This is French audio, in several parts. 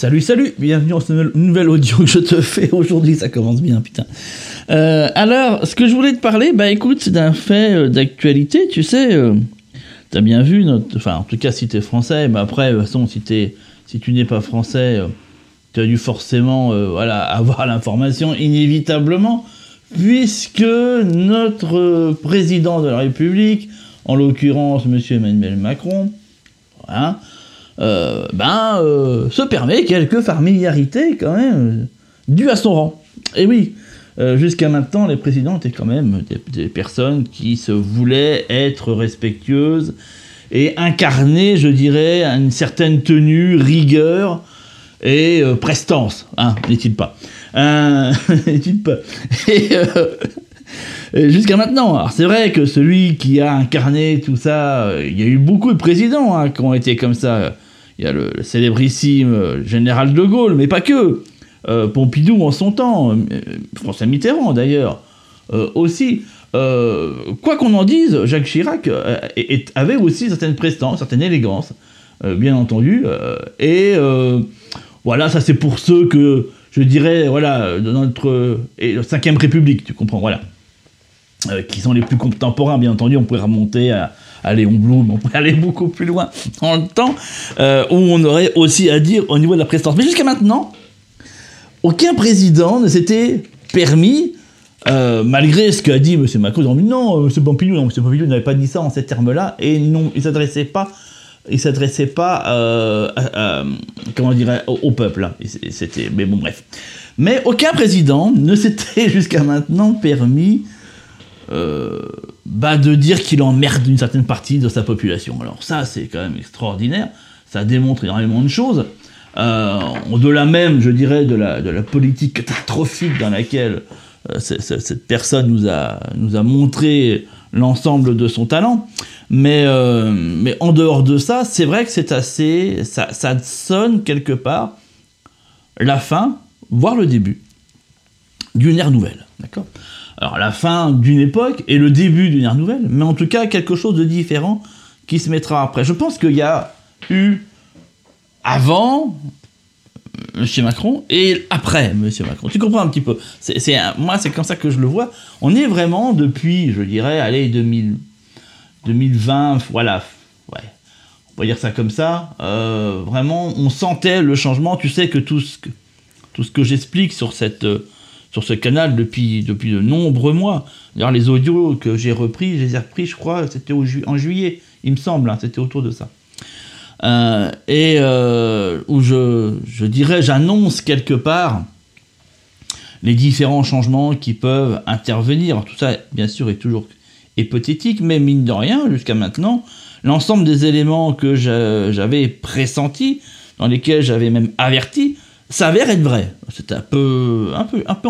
Salut, salut, bienvenue dans ce nouvel audio que je te fais aujourd'hui, ça commence bien, putain. Euh, alors, ce que je voulais te parler, bah écoute, c'est d'un fait euh, d'actualité, tu sais, euh, t'as bien vu, notre, enfin en tout cas si t'es français, mais après, de toute façon, si, si tu n'es pas français, tu as dû forcément voilà, avoir l'information inévitablement, puisque notre président de la République, en l'occurrence monsieur Emmanuel Macron, voilà, euh, ben, euh, se permet quelques familiarités quand même dues à son rang. Et oui, euh, jusqu'à maintenant, les présidents étaient quand même des, personnes qui se voulaient être respectueuses et incarner, je dirais, une certaine tenue, rigueur et prestance, hein, n'est-il pas? N'est-il pas? Et, Jusqu'à maintenant, alors c'est vrai que celui qui a incarné tout ça, il y a eu beaucoup de présidents hein, qui ont été comme ça. Il y a le, célébrissime euh, général de Gaulle, mais pas que. Euh, Pompidou en son temps, euh, François Mitterrand d'ailleurs, aussi. Quoi qu'on en dise, Jacques Chirac avait aussi certaines prestances, certaine élégance, euh, bien entendu. et voilà, ça c'est pour ceux que je dirais, voilà, de notre et la Cinquième République, tu comprends, voilà, qui sont les plus contemporains, bien entendu. On pourrait remonter à, à Léon Blum, on pourrait aller beaucoup plus loin dans le temps, euh, où on aurait aussi à dire au niveau de la prestance. Mais jusqu'à maintenant, aucun président ne s'était permis, euh, malgré ce qu'a dit M. Macron, non, M. Pompidou, non, M. Pompidou n'avait pas dit ça en ces termes-là, et non, il s'adressait pas, il s'adressait pas, euh, comment dirais au, au peuple. C'était, mais bon, bref. Mais aucun président ne s'était jusqu'à maintenant permis euh, bah, de dire qu'il emmerde une certaine partie de sa population. Alors ça, c'est quand même extraordinaire. Ça démontre énormément de choses. Euh, Au-delà même, je dirais, de la, de la politique catastrophique dans laquelle euh, cette personne nous a, nous a montré l'ensemble de son talent. Mais, euh, mais en dehors de ça, c'est vrai que c'est assez... Ça, ça sonne quelque part la fin, voire le début d'une ère nouvelle. D'accord? Alors la fin d'une époque et le début d'une ère nouvelle, mais en tout cas quelque chose de différent qui se mettra après. Je pense qu'il y a eu avant M. Macron et après M. Macron. Tu comprends un petit peu c'est, Moi, c'est comme ça que je le vois. On est vraiment depuis, je dirais, allez, 2000, 2020, voilà, ouais, on va dire ça comme ça. euh, vraiment, on sentait le changement. Tu sais que tout ce que, que j'explique sur cette euh, sur ce canal depuis, depuis de nombreux mois. D'ailleurs, les audios que j'ai repris, je les ai repris, je crois, c'était ju- en juillet, il me semble, hein, c'était autour de ça. Euh, et euh, où je, je dirais, j'annonce quelque part les différents changements qui peuvent intervenir. Alors, tout ça, bien sûr, est toujours hypothétique, mais mine de rien, jusqu'à maintenant, l'ensemble des éléments que j'a- j'avais pressentis, dans lesquels j'avais même averti, s'avère être vrai. C'est un peu, un peu, un peu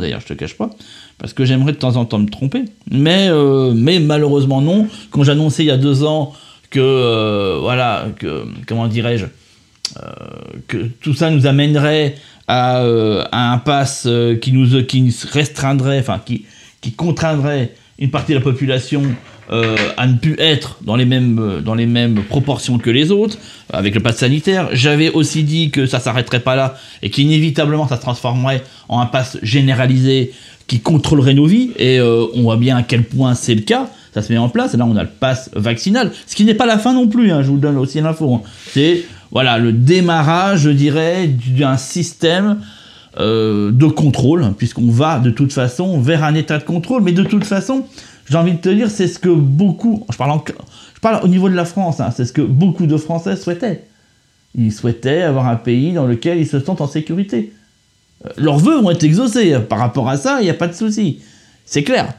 d'ailleurs, je te cache pas, parce que j'aimerais de temps en temps me tromper, mais, euh, malheureusement non. Quand j'annonçais il y a deux ans que, euh, voilà, que, comment dirais-je, euh, que tout ça nous amènerait à, un pass qui nous restreindrait, enfin qui contraindrait une partie de la population euh, à ne plus être dans les mêmes euh, dans les mêmes proportions que les autres avec le pass sanitaire. J'avais aussi dit que ça s'arrêterait pas là et qu'inévitablement ça se transformerait en un pass généralisé qui contrôlerait nos vies et euh, on voit bien à quel point c'est le cas. Ça se met en place et là on a le pass vaccinal, ce qui n'est pas la fin non plus. hein, je vous donne aussi l'info. hein. C'est voilà le démarrage, je dirais, d'un système de contrôle, puisqu'on va de toute façon vers un état de contrôle. Mais de toute façon, j'ai envie de te dire, c'est ce que beaucoup, je parle, au niveau de la France, hein, c'est ce que beaucoup de Français souhaitaient. Ils souhaitaient avoir un pays dans lequel ils se sentent en sécurité. Euh, Leurs vœux vont être exaucés. Par rapport à ça, il n'y a pas de souci. C'est clair.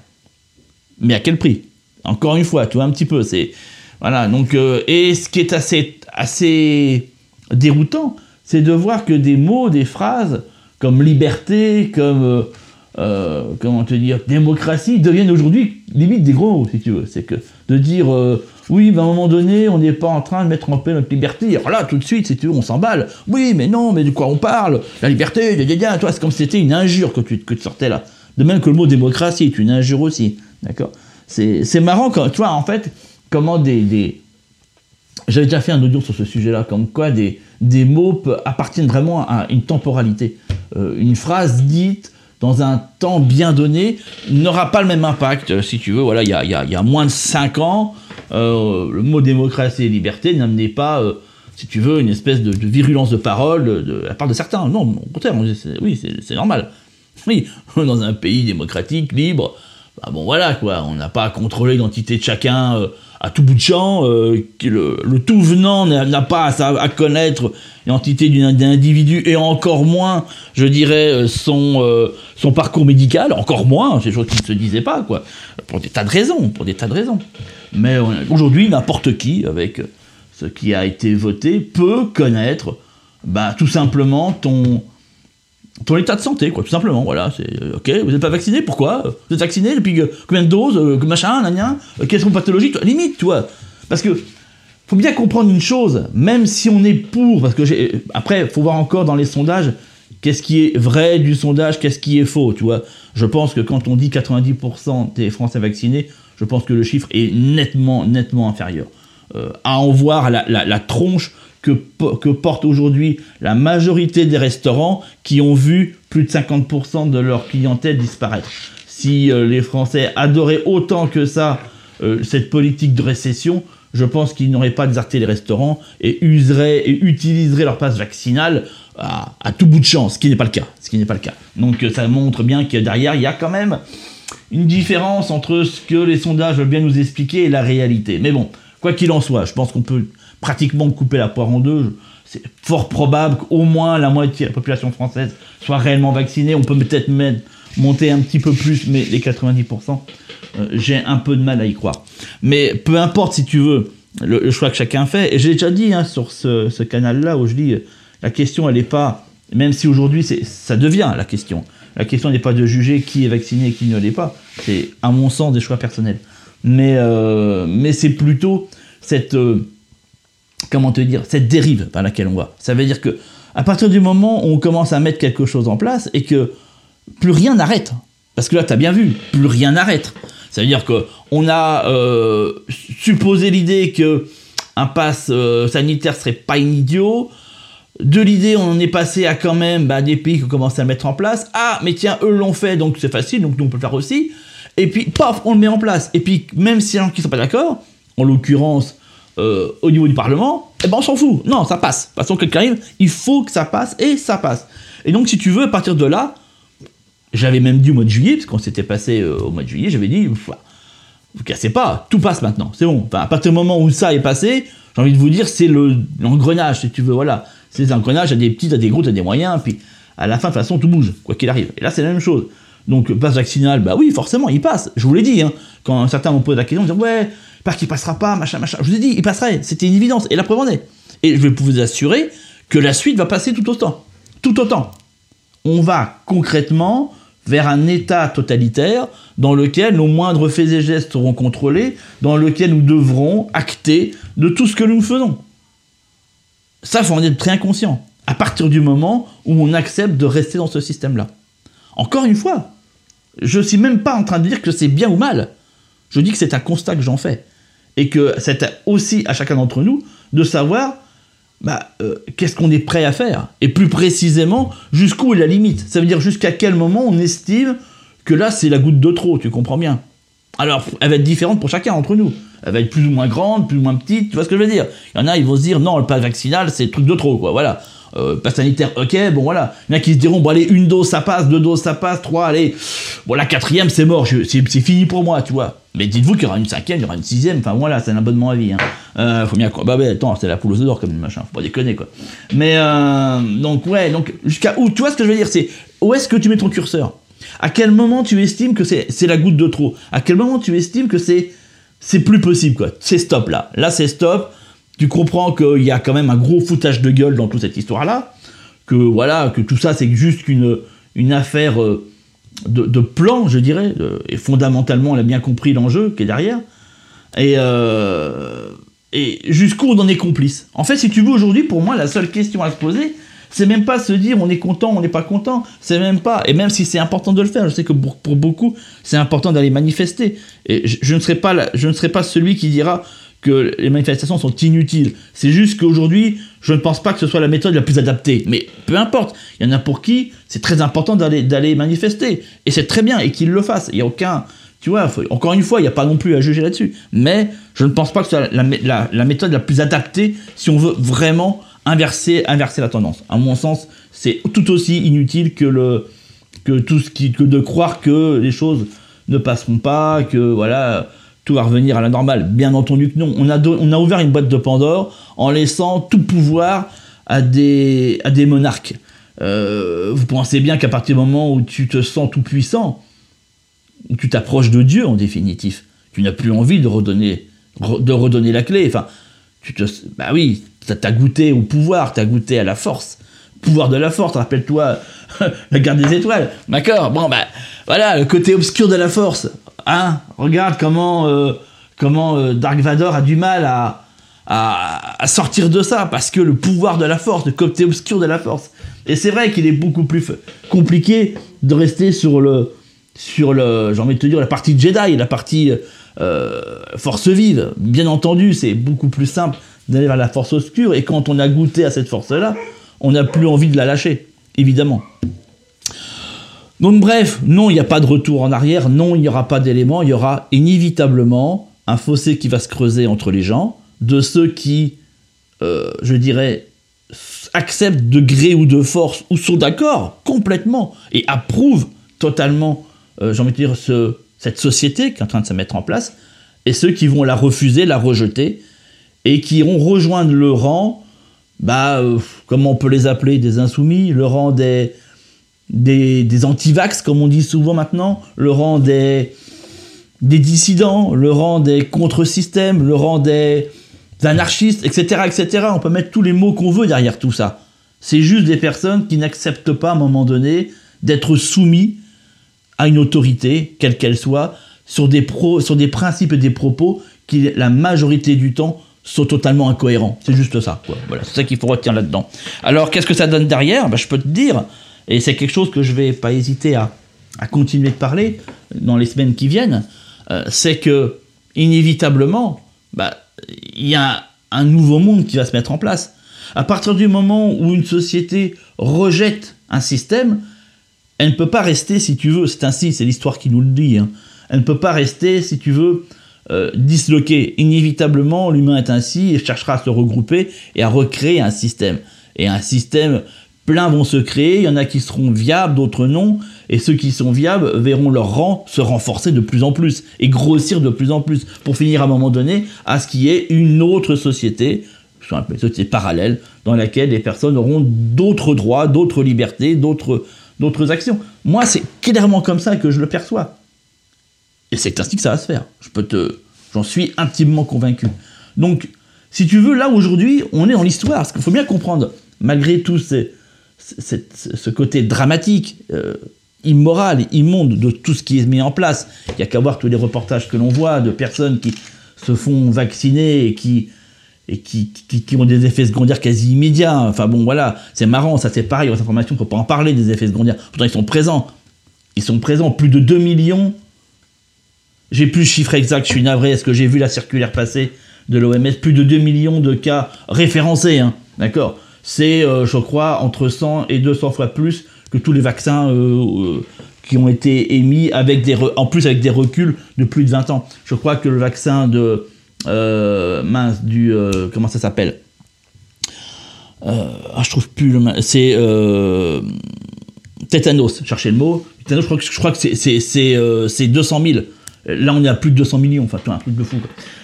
Mais à quel prix? Encore une fois, tu vois un petit peu. C'est voilà. Donc, euh, et ce qui est assez assez déroutant, c'est de voir que des mots, des phrases comme liberté, comme euh, euh, comment te dire, démocratie deviennent aujourd'hui limite des gros mots, si tu veux. C'est que de dire euh, oui, mais à un moment donné, on n'est pas en train de mettre en paix notre liberté. Alors là, tout de suite, si tu veux, on s'emballe. Oui, mais non, mais de quoi on parle? La liberté, gna, toi, c'est comme si c'était une injure que tu, que tu sortais là. De même que le mot démocratie est une injure aussi. D'accord? C'est c'est marrant quand, tu vois, en fait, comment des. des... J'avais déjà fait un audio sur ce sujet-là, comme quoi des, des mots appartiennent vraiment à une temporalité. Euh, une phrase dite dans un temps bien donné n'aura pas le même impact, euh, si tu veux. Voilà, il y a, moins de 5 ans, euh, le mot démocratie et liberté n'amenait pas, si tu veux, une espèce de, virulence de parole de, la part de certains. Non, au contraire, oui, c'est normal. Oui, dans un pays démocratique, libre, bah bon voilà quoi, on n'a pas à contrôler l'identité de chacun à tout bout de champ, euh, le, tout venant n'a pas à, connaître l'identité d'un individu et encore moins, je dirais, euh, son, euh, son parcours médical, encore moins, c'est des choses qui ne se disaient pas, quoi, pour des tas de raisons, pour des tas de raisons. Mais aujourd'hui, n'importe qui, avec ce qui a été voté, peut connaître, bah, tout simplement ton, ton état de santé, quoi, tout simplement. Voilà, c'est euh, ok. Vous n'êtes pas vacciné, pourquoi? Vous êtes vacciné depuis combien de doses euh, Machin, nan, Quelles sont pathologies Limite, toi. Parce que faut bien comprendre une chose, même si on est pour, parce que j'ai, après, faut voir encore dans les sondages qu'est-ce qui est vrai du sondage, qu'est-ce qui est faux, tu vois. Je pense que quand on dit 90% des Français vaccinés, je pense que le chiffre est nettement, nettement inférieur. Euh, à en voir la, la tronche que, porte aujourd'hui la majorité des restaurants qui ont vu plus de 50% de leur clientèle disparaître. Si euh, les Français adoraient autant que ça euh, cette politique de récession, je pense qu'ils n'auraient pas déserté les restaurants et useraient et utiliseraient leur passe vaccinale à, tout bout de champ, ce qui n'est pas le cas. Ce qui n'est pas le cas. Donc euh, ça montre bien que derrière, il y a quand même une différence entre ce que les sondages veulent bien nous expliquer et la réalité. Mais bon, quoi qu'il en soit, je pense qu'on peut pratiquement couper la poire en deux. C'est fort probable qu'au moins la moitié de la population française soit réellement vaccinée. On peut peut-être monter un petit peu plus, mais les 90%, euh, j'ai un peu de mal à y croire. Mais peu importe si tu veux le, choix que chacun fait. Et j'ai déjà dit hein, sur ce, canal-là où je dis la question, elle n'est pas, même si aujourd'hui ça devient la question. La question n'est pas de juger qui est vacciné et qui ne l'est pas. C'est à mon sens des choix personnels. Mais, euh, mais c'est plutôt cette euh, comment te dire, cette dérive par laquelle on va. Ça veut dire que à partir du moment où on commence à mettre quelque chose en place et que plus rien n'arrête, parce que là, tu as bien vu, plus rien n'arrête. Ça veut dire qu'on a euh, supposé l'idée que un pass euh, sanitaire serait pas idiot. De l'idée, on est passé à quand même bah, des pays qui ont commencé à le mettre en place. Ah, mais tiens, eux l'ont fait, donc c'est facile, donc nous on peut le faire aussi. Et puis, paf, on le met en place. Et puis, même si y a gens qui sont pas d'accord, en l'occurrence, euh, au niveau du Parlement, eh ben on s'en fout. Non, ça passe. Toute façon, quelqu'un arrive, il faut que ça passe et ça passe. Et donc, si tu veux, à partir de là, j'avais même dit au mois de juillet, parce qu'on s'était passé euh, au mois de juillet, j'avais dit, vous cassez pas, tout passe maintenant, c'est bon. à partir du moment où ça est passé, j'ai envie de vous dire, c'est l'engrenage, si tu veux, voilà. C'est l'engrenage, a des petits, a des gros, a des moyens, puis à la fin, de toute façon, tout bouge, quoi qu'il arrive. Et là, c'est la même chose. Donc, passe vaccinal, bah oui, forcément, il passe. Je vous l'ai dit, hein. quand certains m'ont posé la question, ils me ouais, parce qu'il passera pas, machin, machin. Je vous ai dit, il passerait, c'était une évidence, et la preuve en est. Et je vais vous assurer que la suite va passer tout autant. Tout autant. On va concrètement vers un État totalitaire dans lequel nos moindres faits et gestes seront contrôlés, dans lequel nous devrons acter de tout ce que nous faisons. Ça, il faut en être très inconscient. À partir du moment où on accepte de rester dans ce système-là. Encore une fois, je ne suis même pas en train de dire que c'est bien ou mal. Je dis que c'est un constat que j'en fais. Et que c'est aussi à chacun d'entre nous de savoir bah, euh, qu'est-ce qu'on est prêt à faire. Et plus précisément, jusqu'où est la limite. Ça veut dire jusqu'à quel moment on estime que là, c'est la goutte de trop, tu comprends bien. Alors, elle va être différente pour chacun d'entre nous. Elle va être plus ou moins grande, plus ou moins petite, tu vois ce que je veux dire Il y en a, ils vont se dire, non, le pas vaccinal, c'est le truc de trop, quoi, voilà. Euh, pas sanitaire, ok, bon voilà. Il y en a qui se diront, bon allez, une dose ça passe, deux doses ça passe, trois, allez, bon la quatrième c'est mort, c'est fini pour moi, tu vois. Mais dites-vous qu'il y aura une cinquième, il y aura une sixième, enfin voilà, c'est un abonnement à vie. Hein. Euh, faut bien quoi. Bah ouais, attends, c'est la poule aux d'or comme machin, faut pas déconner quoi. Mais euh, donc ouais, donc jusqu'à où, tu vois ce que je veux dire, c'est où est-ce que tu mets ton curseur? À quel moment tu estimes que c'est la goutte de trop? À quel moment tu estimes que c'est c'est plus possible quoi? C'est stop là. Là c'est stop tu comprends qu'il y a quand même un gros foutage de gueule dans toute cette histoire-là, que voilà, que tout ça c'est juste une, une affaire euh, de, plan, je dirais, et fondamentalement elle a bien compris l'enjeu qui est derrière, et, euh, et jusqu'où on en est complice. En fait, si tu veux, aujourd'hui, pour moi, la seule question à se poser, c'est même pas se dire on est content, on n'est pas content, c'est même pas, et même si c'est important de le faire, je sais que pour, beaucoup, c'est important d'aller manifester, et je, ne serai pas je ne serai pas celui qui dira que les manifestations sont inutiles. C'est juste qu'aujourd'hui, je ne pense pas que ce soit la méthode la plus adaptée. Mais peu importe, il y en a pour qui c'est très important d'aller, manifester. Et c'est très bien, et qu'ils le fassent. Il n'y a aucun. Tu vois, encore une fois, il n'y a pas non plus à juger là-dessus. Mais je ne pense pas que ce soit la, méthode la plus adaptée si on veut vraiment inverser, la tendance. À mon sens, c'est tout aussi inutile que, le, que de croire que les choses ne passeront pas, que voilà, revenir à la normale. Bien entendu que non. On a, ouvert une boîte de Pandore en laissant tout pouvoir à des, à des monarques. Euh, vous pensez bien qu'à partir du moment où tu te sens tout puissant, tu t'approches de Dieu en définitive, tu n'as plus envie de redonner, de redonner la clé. Enfin, tu te, bah oui, t'as goûté au pouvoir, t'as goûté à la force. Pouvoir de la force, rappelle-toi la garde des étoiles. D'accord? Bon, bah voilà, le côté obscur de la force. Hein Regarde comment, euh, euh, Dark Vador a du mal à, à, sortir de ça, parce que le pouvoir de la force, le côté obscur de la force. Et c'est vrai qu'il est beaucoup plus compliqué de rester sur le, sur le, j'ai envie de te dire, la partie Jedi, la partie euh, force vive. Bien entendu, c'est beaucoup plus simple d'aller vers la force obscure, et quand on a goûté à cette force-là, on n'a plus envie de la lâcher, évidemment. Donc bref, non, il n'y a pas de retour en arrière, non, il n'y aura pas d'éléments, il y aura inévitablement un fossé qui va se creuser entre les gens, de ceux qui, euh, je dirais, acceptent de gré ou de force, ou sont d'accord complètement, et approuvent totalement, euh, j'ai envie de dire, ce, cette société qui est en train de se mettre en place, et ceux qui vont la refuser, la rejeter, et qui iront rejoindre le rang, bah, euh, on peut les appeler, des insoumis, le rang des des, des anti-vax, comme on dit souvent maintenant, le rang des, des dissidents, le rang des contre-systèmes, le rang des anarchistes, etc., etc. On peut mettre tous les mots qu'on veut derrière tout ça. C'est juste des personnes qui n'acceptent pas à un moment donné d'être soumis à une autorité, quelle qu'elle soit, sur des, pro, sur des principes et des propos qui, la majorité du temps, sont totalement incohérents. C'est juste ça. Voilà, c'est ça qu'il faut retenir là-dedans. Alors, qu'est-ce que ça donne derrière? Ben, Je peux te dire, et c'est quelque chose que je vais pas hésiter à, continuer de parler dans les semaines qui viennent, euh, c'est que inévitablement, bah, il y a un nouveau monde qui va se mettre en place. À partir du moment où une société rejette un système, elle ne peut pas rester, si tu veux, c'est ainsi, c'est l'histoire qui nous le dit, hein. elle ne peut pas rester, si tu veux, euh, disloquée. Inévitablement, l'humain est ainsi et cherchera à se regrouper et à recréer un système. Et un système plein vont se créer, il y en a qui seront viables, d'autres non, et ceux qui sont viables verront leur rang se renforcer de plus en plus et grossir de plus en plus pour finir à un moment donné à ce qui est une autre société, une société parallèle dans laquelle les personnes auront d'autres droits, d'autres libertés, d'autres d'autres actions. Moi, c'est clairement comme ça que je le perçois. Et c'est ainsi que ça va se faire. Je peux te j'en suis intimement convaincu. Donc si tu veux là aujourd'hui, on est dans l'histoire, parce qu'il faut bien comprendre malgré tous ces ce côté dramatique, euh, immoral, immonde de tout ce qui est mis en place. Il n'y a qu'à voir tous les reportages que l'on voit de personnes qui se font vacciner et qui, et qui, qui, ont des effets secondaires quasi immédiats. Enfin bon, voilà, c'est marrant, ça c'est pareil, aux informations, on ne peut pas en parler des effets secondaires. Pourtant, ils sont présents. Ils sont présents, plus de 2 millions. J'ai plus le chiffre exact, je suis navré, est-ce que j'ai vu la circulaire passer de l'OMS Plus de 2 millions de cas référencés, hein, d'accord? C'est, euh, je crois, entre 100 et 200 fois plus que tous les vaccins euh, euh, qui ont été émis, avec des en plus avec des reculs de plus de 20 ans. Je crois que le vaccin de... mince, du... comment ça s'appelle? Ah, je trouve plus le... C'est... tétanos, cherchez le mot. Tétanos, je crois que, je crois c'est 200 000. Là, on est à plus de 200 millions, enfin, un truc de fou.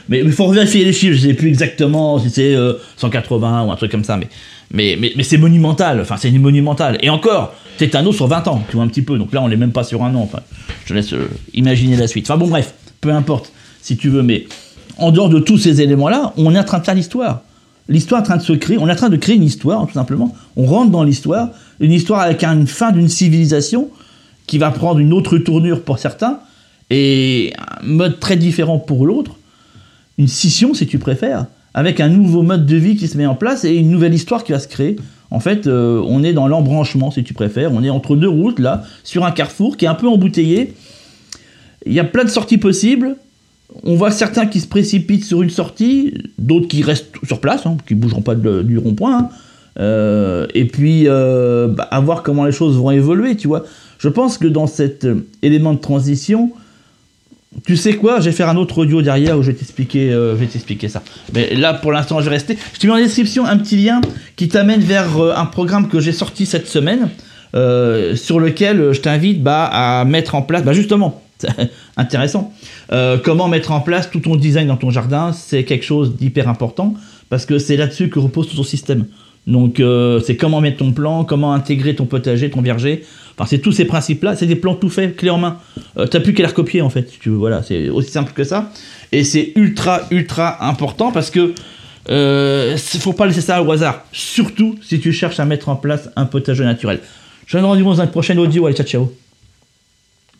Mais il faut vérifier les chiffres, je sais plus exactement si c'est 180 ou un truc comme ça, mais mais, mais, c'est monumental, enfin c'est monumental. Et encore, tétanos sur 20 ans, tu vois un petit peu, donc là on n'est même pas sur un an, enfin, je laisse euh, imaginer la suite. Enfin bon bref, peu importe, si tu veux, mais en dehors de tous ces éléments-là, on est en train de faire l'histoire. L'histoire est en train de se créer, on est en train de créer une histoire, tout simplement. On rentre dans l'histoire, une histoire avec une fin d'une civilisation qui va prendre une autre tournure pour certains, et un mode très différent pour l'autre, une scission si tu préfères, avec un nouveau mode de vie qui se met en place et une nouvelle histoire qui va se créer. En fait, euh, on est dans l'embranchement, si tu préfères. On est entre deux routes, là, sur un carrefour qui est un peu embouteillé. Il y a plein de sorties possibles. on voit certains qui se précipitent sur une sortie, d'autres qui restent sur place, hein, qui bougeront pas du rond-point. Hein. Euh, et puis, euh, bah, à voir comment les choses vont évoluer, tu vois. Je pense que dans cet élément de transition, tu sais quoi, je vais faire un autre audio derrière où je vais t'expliquer, vais t'expliquer ça. Mais là, pour l'instant, je vais rester. Je te mets en description un petit lien qui t'amène vers un programme que j'ai sorti cette semaine, sur lequel je t'invite bah, à mettre en place, bah, justement, intéressant. comment mettre en place tout ton design dans ton jardin, c'est quelque chose d'hyper important parce que c'est là-dessus que repose tout ton système. Donc euh, c'est comment mettre ton plan, comment intégrer ton potager, ton verger. Enfin c'est tous ces principes-là, c'est des plans tout faits, clés en main. Euh, T'as plus qu'à les recopier en fait. tu. Voilà, c'est aussi simple que ça. Et c'est ultra ultra important parce que euh, faut pas laisser ça au hasard. Surtout si tu cherches à mettre en place un potager naturel. Je vous donne rendez-vous dans un prochain audio. Allez ciao ciao.